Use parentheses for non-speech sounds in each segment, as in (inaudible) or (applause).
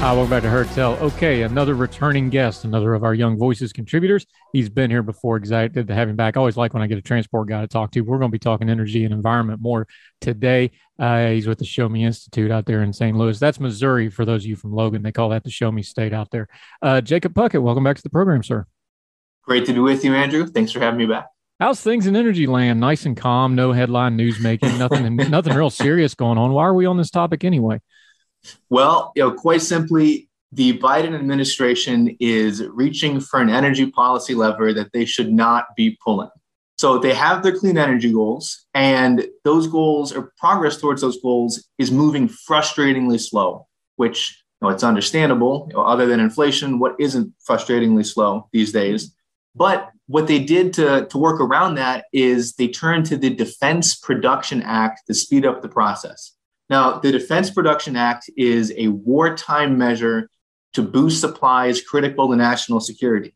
Uh, welcome back to Heard Tell. Okay, another returning guest, another of our Young Voices contributors. He's been here before. Excited to have him back. Always like when I get a transport guy to talk to. We're going to be talking energy and environment more today. Uh, he's with the Show Me Institute out there in St. Louis. That's Missouri for those of you from Logan. They call that the Show Me State out there. Uh, Jacob Puckett, welcome back to the program, sir. Great to be with you, Andrew. Thanks for having me back. How's things in energy land? Nice and calm, no headline news making, nothing, (laughs) nothing real serious going on. Why are we on this topic anyway? Well, you know, quite simply, the Biden administration is reaching for an energy policy lever that they should not be pulling. So they have their clean energy goals, and those goals or progress towards those goals is moving frustratingly slow, which you know, it's understandable. You know, other than inflation, what isn't frustratingly slow these days? But what they did to, to work around that is they turned to the Defense Production Act to speed up the process. Now, the Defense Production Act is a wartime measure to boost supplies critical to national security.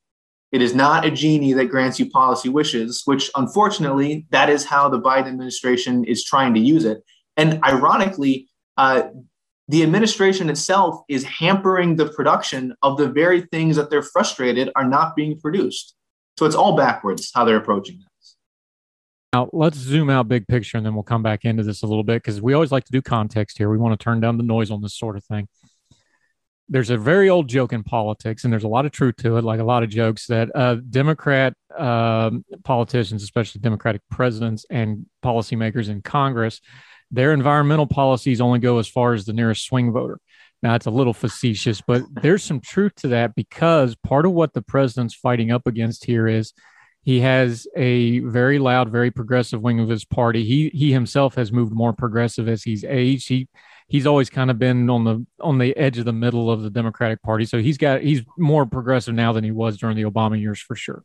It is not a genie that grants you policy wishes, which unfortunately, that is how the Biden administration is trying to use it. And ironically, uh, the administration itself is hampering the production of the very things that they're frustrated are not being produced. So it's all backwards how they're approaching this. Now, let's zoom out big picture and then we'll come back into this a little bit because we always like to do context here. We want to turn down the noise on this sort of thing. There's a very old joke in politics, and there's a lot of truth to it, like a lot of jokes that uh, Democrat um, politicians, especially Democratic presidents and policymakers in Congress, their environmental policies only go as far as the nearest swing voter. Now, it's a little facetious, but there's some truth to that because part of what the president's fighting up against here is he has a very loud, very progressive wing of his party. He he himself has moved more progressive as he's aged. He he's always kind of been on the on the edge of the middle of the Democratic Party. So he's got he's more progressive now than he was during the Obama years for sure.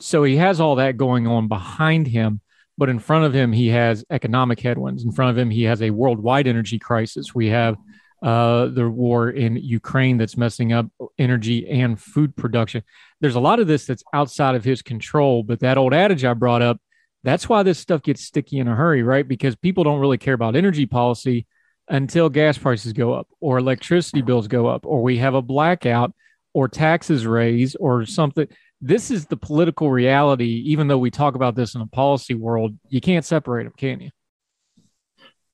So he has all that going on behind him, but in front of him he has economic headwinds. In front of him he has a worldwide energy crisis. We have uh, the war in Ukraine that's messing up energy and food production. There's a lot of this that's outside of his control, but that old adage I brought up, that's why this stuff gets sticky in a hurry, right? Because people don't really care about energy policy until gas prices go up or electricity bills go up or we have a blackout or taxes raise or something. This is the political reality. Even though we talk about this in a policy world, you can't separate them, can you?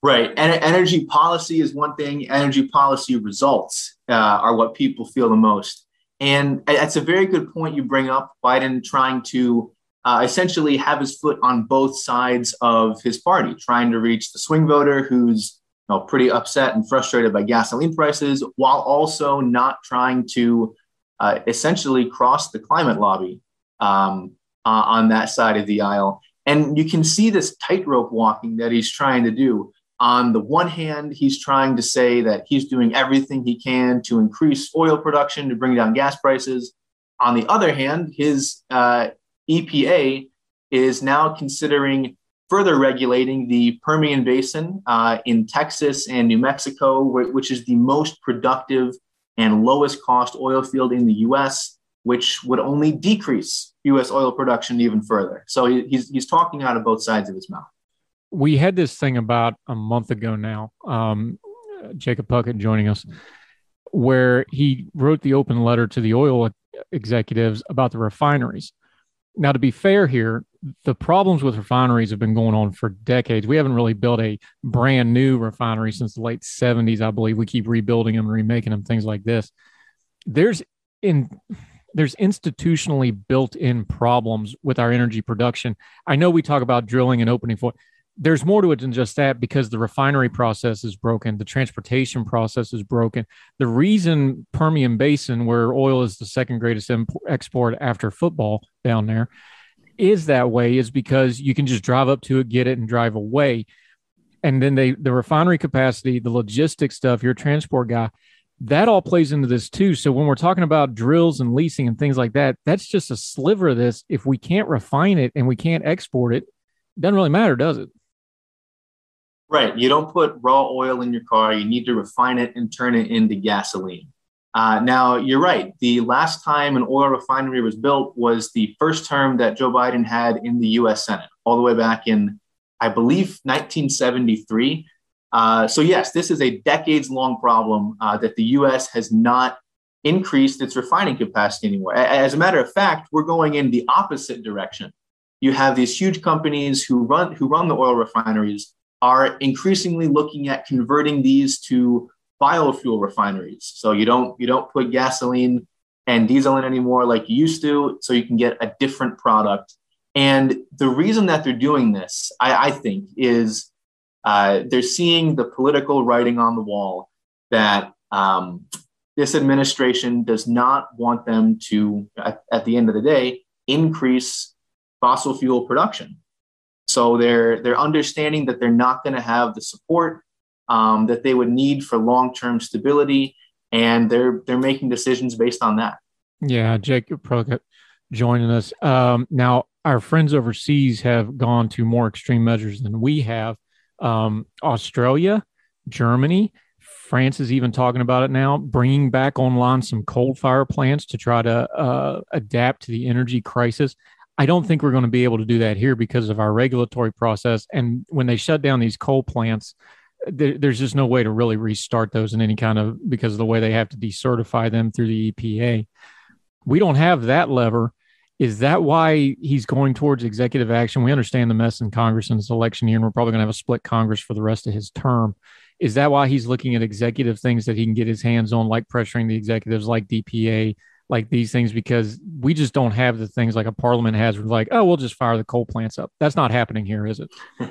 Right. And energy policy is one thing, energy policy results uh, are what people feel the most. And that's a very good point you bring up. Biden trying to uh, essentially have his foot on both sides of his party, trying to reach the swing voter who's you know, pretty upset and frustrated by gasoline prices, while also not trying to uh, essentially cross the climate lobby um, uh, on that side of the aisle. And you can see this tightrope walking that he's trying to do on the one hand, he's trying to say that he's doing everything he can to increase oil production to bring down gas prices. On the other hand, his uh, EPA is now considering further regulating the Permian Basin uh, in Texas and New Mexico, which is the most productive and lowest cost oil field in the US, which would only decrease US oil production even further. So he's, he's talking out of both sides of his mouth we had this thing about a month ago now. Um, Jacob Puckett joining us, where he wrote the open letter to the oil executives about the refineries. Now, to be fair here, the problems with refineries have been going on for decades. We haven't really built a brand new refinery since the late 70s, I believe. We keep rebuilding them, remaking them, things like this. There's in there's institutionally built in problems with our energy production. I know we talk about drilling and opening for there's more to it than just that because the refinery process is broken, the transportation process is broken. The reason Permian Basin, where oil is the second greatest import, export after football down there, is that way is because you can just drive up to it, get it, and drive away. And then they the refinery capacity, the logistics stuff, your transport guy, that all plays into this too. So when we're talking about drills and leasing and things like that, that's just a sliver of this. If we can't refine it and we can't export it, it doesn't really matter, does it? Right. You don't put raw oil in your car. You need to refine it and turn it into gasoline. Uh, now, you're right. The last time an oil refinery was built was the first term that Joe Biden had in the US Senate, all the way back in, I believe, 1973. Uh, so, yes, this is a decades long problem uh, that the US has not increased its refining capacity anymore. As a matter of fact, we're going in the opposite direction. You have these huge companies who run, who run the oil refineries are increasingly looking at converting these to biofuel refineries. So you don't you don't put gasoline and diesel in anymore like you used to, so you can get a different product. And the reason that they're doing this, I, I think, is uh, they're seeing the political writing on the wall that um, this administration does not want them to, at, at the end of the day, increase fossil fuel production. So they're they're understanding that they're not going to have the support um, that they would need for long term stability, and they're they're making decisions based on that. Yeah, Jake Puckett joining us um, now. Our friends overseas have gone to more extreme measures than we have. Um, Australia, Germany, France is even talking about it now, bringing back online some coal fire plants to try to uh, adapt to the energy crisis. I don't think we're going to be able to do that here because of our regulatory process. And when they shut down these coal plants, there, there's just no way to really restart those in any kind of because of the way they have to decertify them through the EPA. We don't have that lever. Is that why he's going towards executive action? We understand the mess in Congress in this election year, and we're probably going to have a split Congress for the rest of his term. Is that why he's looking at executive things that he can get his hands on, like pressuring the executives like DPA, like these things because we just don't have the things like a parliament has like, oh, we'll just fire the coal plants up. That's not happening here, is it? (laughs)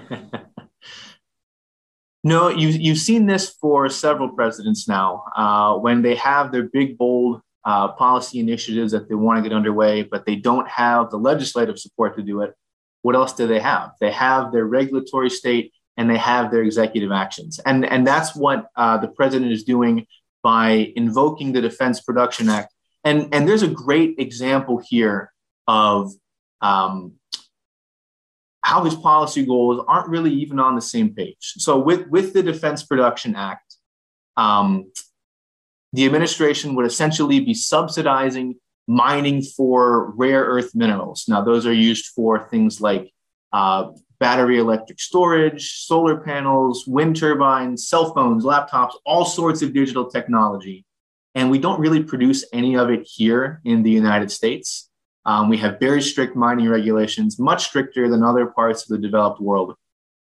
no, you, you've seen this for several presidents now uh, when they have their big, bold uh, policy initiatives that they want to get underway, but they don't have the legislative support to do it. What else do they have? They have their regulatory state and they have their executive actions. And, and that's what uh, the president is doing by invoking the Defense Production Act and and there's a great example here of um, how his policy goals aren't really even on the same page. So with with the Defense Production Act, um, the administration would essentially be subsidizing mining for rare earth minerals. Now those are used for things like uh, battery electric storage, solar panels, wind turbines, cell phones, laptops, all sorts of digital technology and we don't really produce any of it here in the United States. Um, we have very strict mining regulations, much stricter than other parts of the developed world,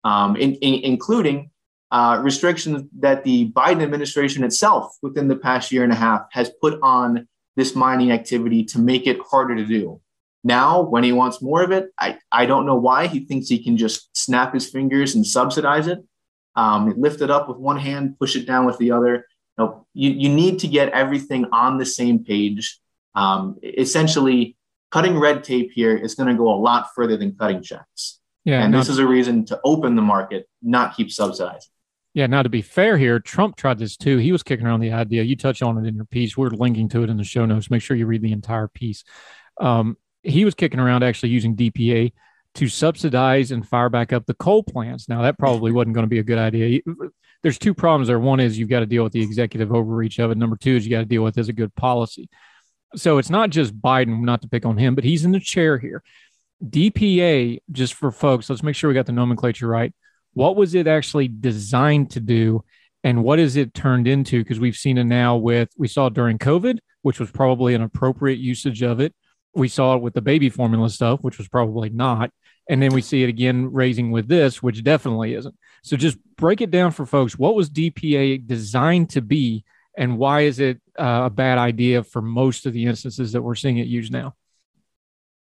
um, in, in, including uh, restrictions that the Biden administration itself, within the past year and a half, has put on this mining activity to make it harder to do. Now, when he wants more of it, I, I don't know why he thinks he can just snap his fingers and subsidize it, um, lift it up with one hand, push it down with the other know, you, you need to get everything on the same page. Um, essentially, cutting red tape here is going to go a lot further than cutting checks. Yeah, and this is a reason to open the market, not keep subsidizing. Yeah. Now, to be fair here, Trump tried this too. He was kicking around the idea. You touch on it in your piece. We're linking to it in the show notes. Make sure you read the entire piece. Um, he was kicking around actually using DPA to subsidize and fire back up the coal plants. Now, that probably wasn't going to be a good idea there's two problems there. One is you've got to deal with the executive overreach of it. Number two is you got to deal with is a good policy. So it's not just Biden, not to pick on him, but he's in the chair here. DPA, just for folks, let's make sure we got the nomenclature right. What was it actually designed to do? And what is it turned into? Because we've seen it now with, we saw it during COVID, which was probably an appropriate usage of it. We saw it with the baby formula stuff, which was probably not. And then we see it again raising with this, which definitely isn't. So just break it down for folks. What was DPA designed to be, and why is it uh, a bad idea for most of the instances that we're seeing it used now?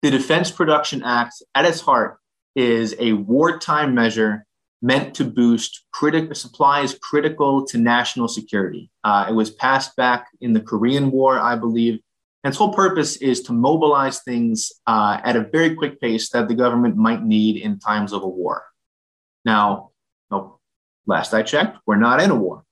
The Defense Production Act, at its heart, is a wartime measure meant to boost critical supplies critical to national security. Uh, it was passed back in the Korean War, I believe, and its whole purpose is to mobilize things uh, at a very quick pace that the government might need in times of a war. Now, no, last I checked, we're not in a war.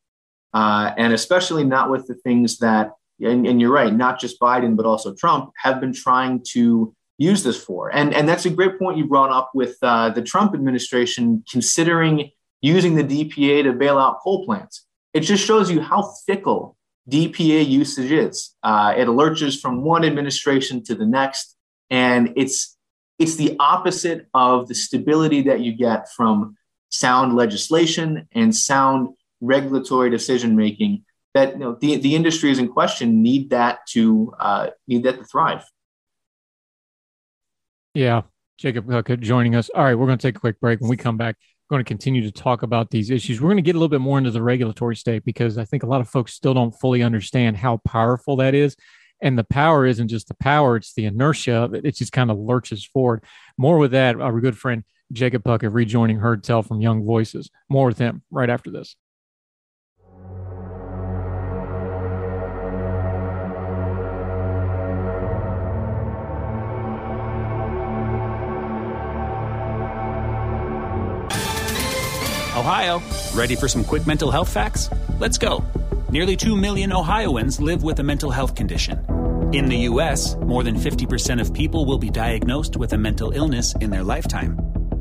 Uh, and especially not with the things that, and, and, you're right, not just Biden, but also Trump have been trying to use this for. And, and that's a great point you brought up with uh, the Trump administration considering using the DPA to bail out coal plants. It just shows you how fickle DPA usage is. Uh, it lurches from one administration to the next, and it's it's the opposite of the stability that you get from sound legislation and sound regulatory decision making. That you know, the the industries in question need that to uh, need that to thrive. Yeah, Jacob Puckett joining us. All right, we're going to take a quick break. When we come back, we're going to continue to talk about these issues. We're going to get a little bit more into the regulatory state because I think a lot of folks still don't fully understand how powerful that is. And the power isn't just the power, it's the inertia. It just kind of lurches forward. More with that, our good friend Jacob Puckett rejoining Heard Tell from Young Voices. More with him right after this. Ohio, ready for some quick mental health facts? Let's go. Nearly 2 million Ohioans live with a mental health condition. In the U.S., more than 50% of people will be diagnosed with a mental illness in their lifetime.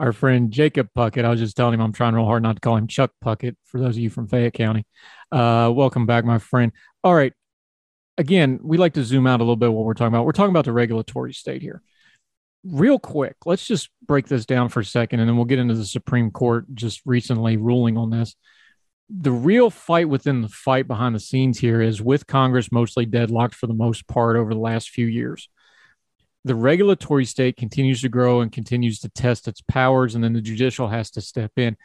our friend Jacob Puckett. I was just telling him I'm trying real hard not to call him Chuck Puckett for those of you from Fayette County. Uh, welcome back, my friend. All right. Again, we like to zoom out a little bit what we're talking about. We're talking about the regulatory state here. Real quick, let's just break this down for a second and then we'll get into the Supreme Court just recently ruling on this. The real fight within the fight behind the scenes here is with Congress mostly deadlocked for the most part over the last few years the regulatory state continues to grow and continues to test its powers, and then the judicial has to step in.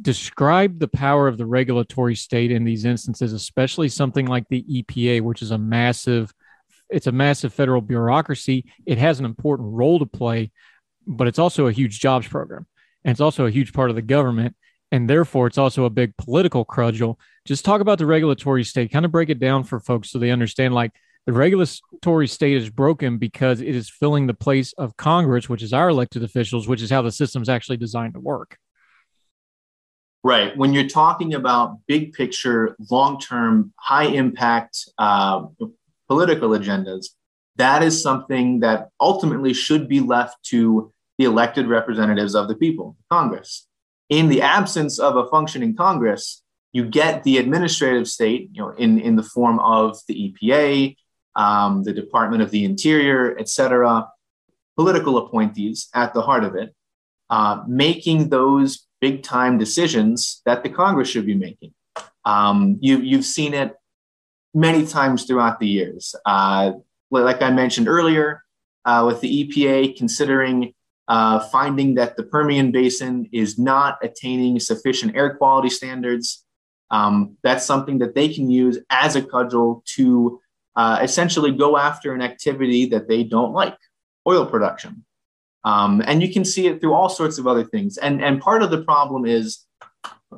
Describe the power of the regulatory state in these instances, especially something like the EPA, which is a massive, it's a massive federal bureaucracy. It has an important role to play, but it's also a huge jobs program, and it's also a huge part of the government, and therefore it's also a big political cudgel. Just talk about the regulatory state, kind of break it down for folks so they understand, like the regulatory state is broken because it is filling the place of Congress, which is our elected officials, which is how the system is actually designed to work. Right. When you're talking about big picture, long term, high impact uh, political agendas, that is something that ultimately should be left to the elected representatives of the people, Congress. In the absence of a functioning Congress, you get the administrative state, you know, in, in the form of the EPA, um, the Department of the Interior, et cetera, political appointees at the heart of it, uh, making those big time decisions that the Congress should be making. Um, you, you've seen it many times throughout the years. Uh, like I mentioned earlier, uh, with the EPA considering uh, finding that the Permian Basin is not attaining sufficient air quality standards. Um, that's something that they can use as a cudgel to uh, essentially go after an activity that they don't like, oil production. Um, and you can see it through all sorts of other things. And, and part of the problem is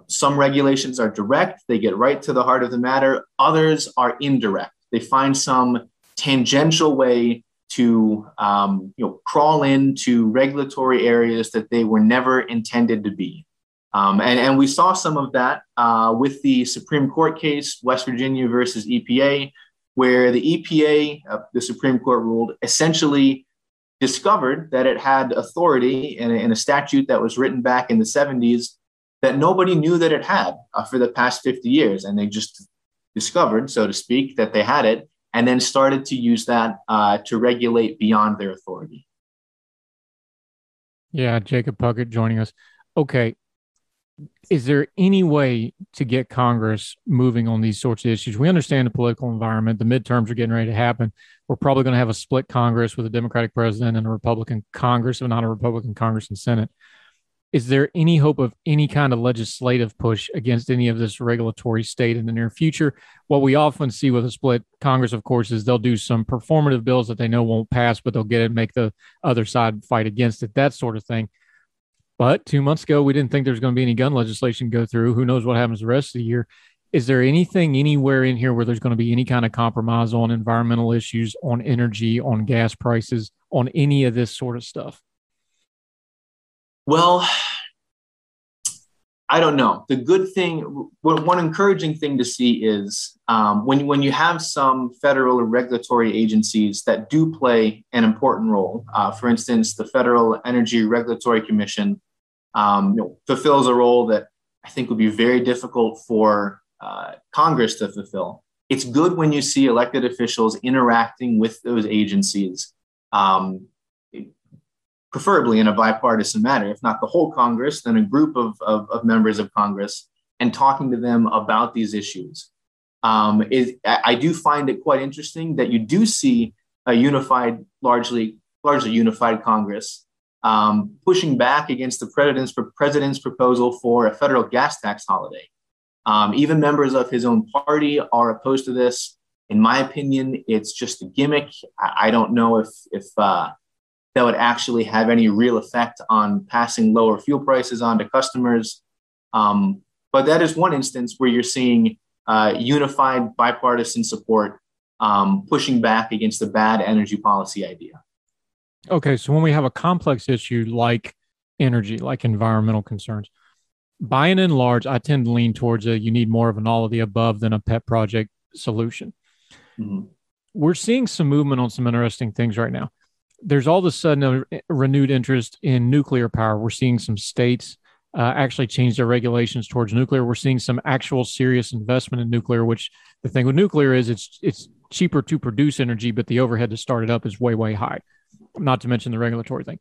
some regulations are direct, they get right to the heart of the matter, others are indirect. They find some tangential way to um, you know, crawl into regulatory areas that they were never intended to be. Um, and, and we saw some of that uh, with the Supreme Court case, West Virginia versus EPA, where the EPA, uh, the Supreme Court ruled, essentially discovered that it had authority in a, in a, statute that was written back in the 70s that nobody knew that it had uh, for the past 50 years. And they just discovered, so to speak, that they had it and then started to use that uh, to regulate beyond their authority. Yeah, Jacob Puckett joining us. Okay. Is there any way to get Congress moving on these sorts of issues? We understand the political environment. The midterms are getting ready to happen. We're probably going to have a split Congress with a Democratic president and a Republican Congress, but not a Republican Congress and Senate. Is there any hope of any kind of legislative push against any of this regulatory state in the near future? What we often see with a split Congress, of course, is they'll do some performative bills that they know won't pass, but they'll get it and make the other side fight against it, that sort of thing. But two months ago, we didn't think there was going to be any gun legislation go through. Who knows what happens the rest of the year? Is there anything anywhere in here where there's going to be any kind of compromise on environmental issues, on energy, on gas prices, on any of this sort of stuff? Well, I don't know. The good thing, one encouraging thing to see is um, when when you have some federal or regulatory agencies that do play an important role. Uh, for instance, the Federal Energy Regulatory Commission um, you know, fulfills a role that I think would be very difficult for uh, Congress to fulfill. It's good when you see elected officials interacting with those agencies um, preferably in a bipartisan manner, if not the whole Congress, then a group of, of, of members of Congress, and talking to them about these issues. Um, I do find it quite interesting that you do see a unified, largely largely unified Congress um, pushing back against the president's, president's proposal for a federal gas tax holiday. Um, even members of his own party are opposed to this. In my opinion, it's just a gimmick. I, I don't know if if uh, that would actually have any real effect on passing lower fuel prices on to customers. Um, but that is one instance where you're seeing uh, unified bipartisan support um, pushing back against the bad energy policy idea. Okay, so when we have a complex issue like energy, like environmental concerns, by and in large, I tend to lean towards a you need more of an all of the above than a pet project solution. Mm-hmm. We're seeing some movement on some interesting things right now there's all of a sudden a renewed interest in nuclear power. We're seeing some states uh, actually change their regulations towards nuclear. We're seeing some actual serious investment in nuclear. Which the thing with nuclear is it's it's cheaper to produce energy, but the overhead to start it up is way way high. Not to mention the regulatory thing.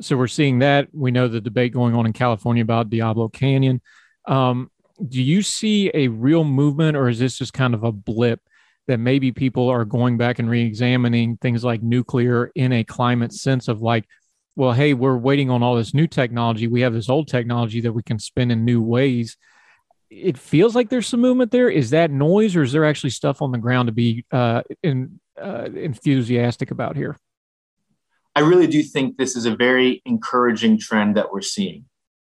So we're seeing that. We know the debate going on in California about Diablo Canyon. Um, do you see a real movement, or is this just kind of a blip that maybe people are going back and re-examining things like nuclear in a climate sense of like well hey we're waiting on all this new technology we have this old technology that we can spin in new ways it feels like there's some movement there is that noise or is there actually stuff on the ground to be uh, in, uh, enthusiastic about here i really do think this is a very encouraging trend that we're seeing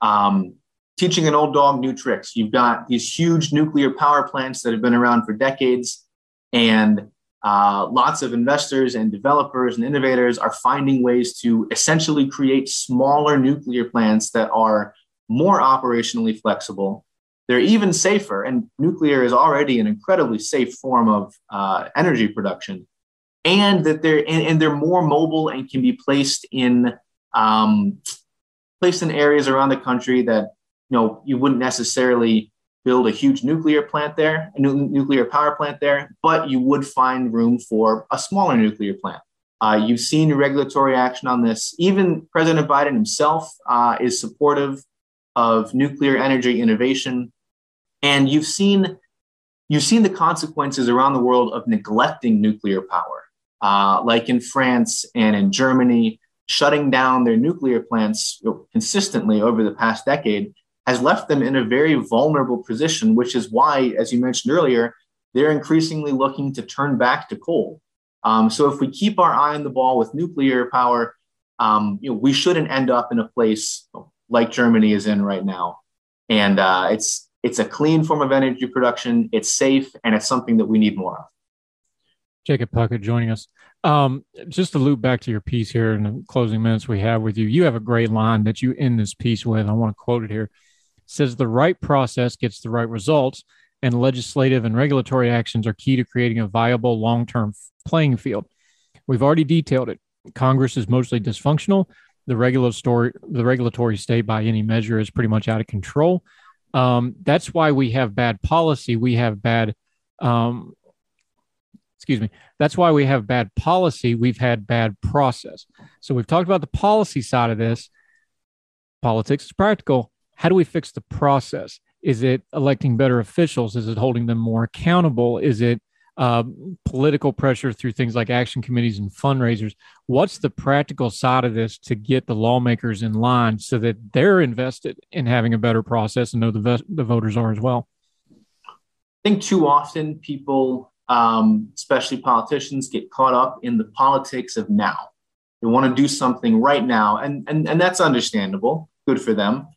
um, teaching an old dog new tricks you've got these huge nuclear power plants that have been around for decades and uh, lots of investors and developers and innovators are finding ways to essentially create smaller nuclear plants that are more operationally flexible. They're even safer, and nuclear is already an incredibly safe form of uh, energy production. And that they're and, and, they're more mobile and can be placed in um, placed in areas around the country that you know you wouldn't necessarily build a huge nuclear plant there, a nuclear power plant there, but you would find room for a smaller nuclear plant. Uh, you've seen regulatory action on this. Even President Biden himself uh, is supportive of nuclear energy innovation, and you've seen you've seen the consequences around the world of neglecting nuclear power, uh, like in France and in Germany, shutting down their nuclear plants consistently over the past decade has left them in a very vulnerable position, which is why, as you mentioned earlier, they're increasingly looking to turn back to coal. Um, so if we keep our eye on the ball with nuclear power, um, you know, we shouldn't end up in a place like Germany is in right now. And uh, it's it's a clean form of energy production. It's safe, and it's something that we need more of. Jacob Puckett joining us. Um, just to loop back to your piece here in the closing minutes we have with you, you have a great line that you end this piece with. I want to quote it here says the right process gets the right results, and legislative and regulatory actions are key to creating a viable long term playing field. We've already detailed it. Congress is mostly dysfunctional. The regulatory the regulatory state by any measure is pretty much out of control. Um, that's why we have bad policy. We have bad um, excuse me. That's why we have bad policy. We've had bad process. So we've talked about the policy side of this. Politics is practical. How do we fix the process? Is it electing better officials? Is it holding them more accountable? Is it uh, political pressure through things like action committees and fundraisers? What's the practical side of this to get the lawmakers in line so that they're invested in having a better process and know the, the voters are as well? I think too often people, um, especially politicians, get caught up in the politics of now. They want to do something right now, and, and, and that's understandable, good for them.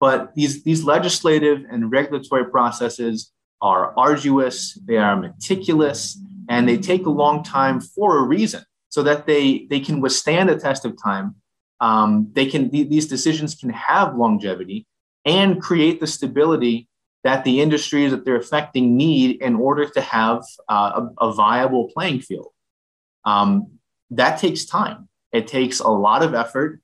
But these, these legislative and regulatory processes are arduous, they are meticulous, and they take a long time for a reason so that they, they can withstand the test of time. Um, they can, these decisions can have longevity and create the stability that the industries that they're affecting need in order to have uh, a, a, viable playing field. Um, that takes time. It takes a lot of effort,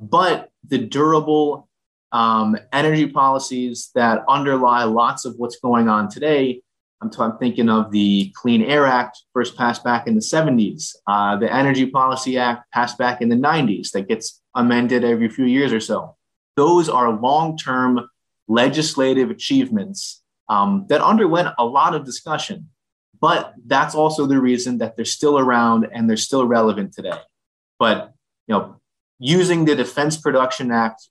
but the durable um, energy policies that underlie lots of what's going on today. I'm, t- I'm thinking of the Clean Air Act, first passed back in the 70s, uh, the Energy Policy Act passed back in the 90s, that gets amended every few years or so. Those are long term legislative achievements um, that underwent a lot of discussion. But that's also the reason that they're still around and they're still relevant today. But you know, using the Defense Production Act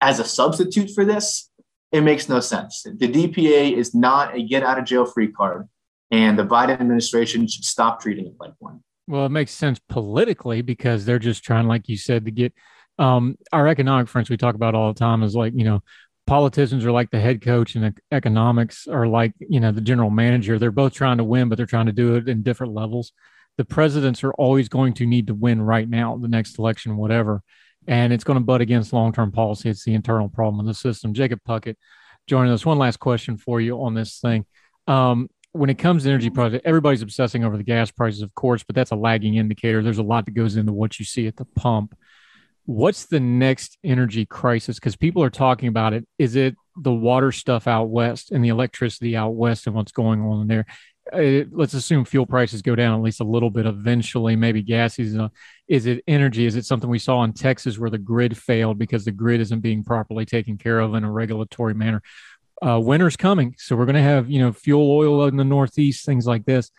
as a substitute for this, it makes no sense. The DPA is not a get out of jail free card, and the Biden administration should stop treating it like one. Well, it makes sense politically because they're just trying, like you said, to get um, our economic friends we talk about all the time is like, you know, politicians are like the head coach and economics are like, you know, the general manager. They're both trying to win, but they're trying to do it in different levels. The presidents are always going to need to win right now, the next election, whatever and it's going to butt against long-term policy. It's the internal problem of the system. Jacob Puckett joining us. One last question for you on this thing. Um, when it comes to energy project, everybody's obsessing over the gas prices, of course, but that's a lagging indicator. There's a lot that goes into what you see at the pump. What's the next energy crisis? Because people are talking about it. Is it the water stuff out west and the electricity out west and what's going on there? Uh, let's assume fuel prices go down at least a little bit eventually. Maybe gas is uh, is it energy? Is it something we saw in Texas where the grid failed because the grid isn't being properly taken care of in a regulatory manner? Uh, winter's coming, so we're going to have you know fuel oil in the Northeast, things like this.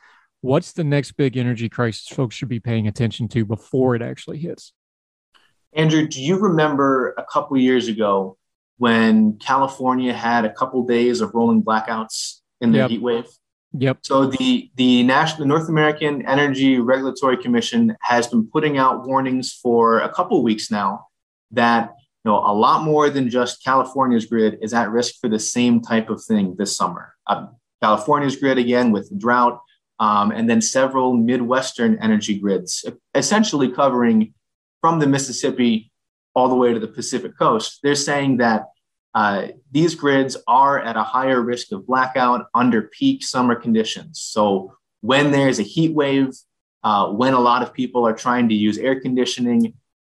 What's the next big energy crisis folks should be paying attention to before it actually hits? Andrew, do you remember a couple years ago when California had a couple days of rolling blackouts in the yep. heat wave? Yep. So the the national North American Energy Regulatory Commission has been putting out warnings for a couple weeks now that you know a lot more than just California's grid is at risk for the same type of thing this summer. Uh, California's grid again with drought, um, and then several Midwestern energy grids, essentially covering from the Mississippi all the way to the Pacific coast. They're saying that uh, these grids are at a higher risk of blackout under peak summer conditions. So when there's a heat wave, uh, when a lot of people are trying to use air conditioning,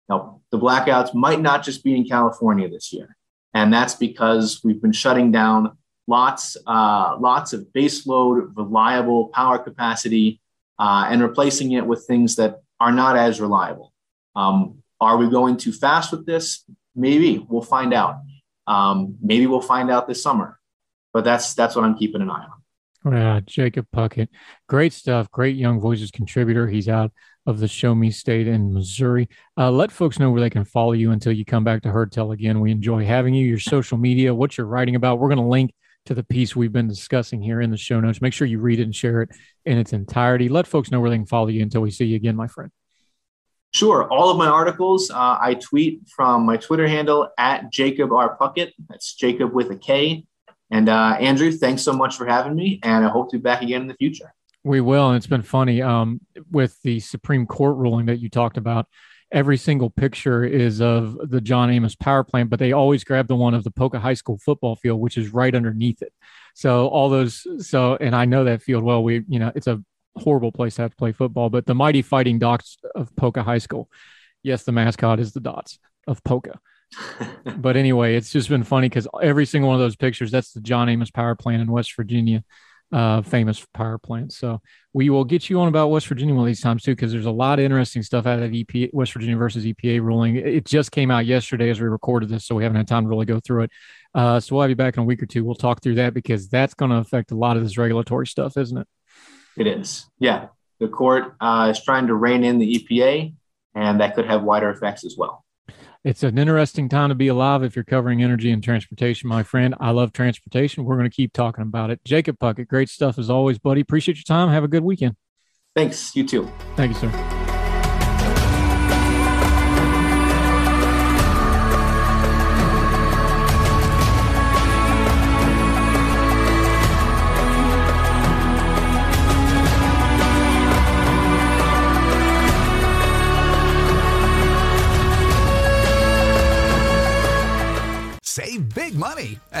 know, the blackouts might not just be in California this year. And that's because we've been shutting down lots, uh, lots of baseload, reliable power capacity, uh, and replacing it with things that are not as reliable. Um, are we going too fast with this? Maybe we'll find out. Um, maybe we'll find out this summer, but that's that's what I'm keeping an eye on. Yeah, Jacob Puckett, great stuff. Great Young Voices contributor. He's out of the Show Me State in Missouri. Uh, let folks know where they can follow you until you come back to Heard Tell again. We enjoy having you. Your social media, what you're writing about. We're going to link to the piece we've been discussing here in the show notes. Make sure you read it and share it in its entirety. Let folks know where they can follow you until we see you again, my friend. Sure. All of my articles, uh, I tweet from my Twitter handle at Jacob R. Puckett. That's Jacob with a K. And uh, Andrew, thanks so much for having me. And I hope to be back again in the future. We will. And it's been funny um, with the Supreme Court ruling that you talked about. Every single picture is of the John Amos power plant, but they always grab the one of the Poca High School football field, which is right underneath it. So all those, so, and I know that field well. We, you know, it's a horrible place to have to play football. But the mighty Fighting Dots of Poca High School. Yes, the mascot is the Dots of Poca. (laughs) but anyway, it's just been funny because every single one of those pictures, that's the John Amos power plant in West Virginia, uh, famous power plant. So we will get you on about West Virginia one of these times too, because there's a lot of interesting stuff out of EPA, West Virginia versus EPA ruling. It just came out yesterday as we recorded this, so we haven't had time to really go through it. Uh, so we'll have you back in a week or two. We'll talk through that because that's going to affect a lot of this regulatory stuff, isn't it? It is. Yeah. The court uh, is trying to rein in the EPA, and that could have wider effects as well. It's an interesting time to be alive if you're covering energy and transportation, my friend. I love transportation. We're going to keep talking about it. Jacob Puckett, great stuff as always, buddy. Appreciate your time. Have a good weekend. Thanks. You too. Thank you, sir.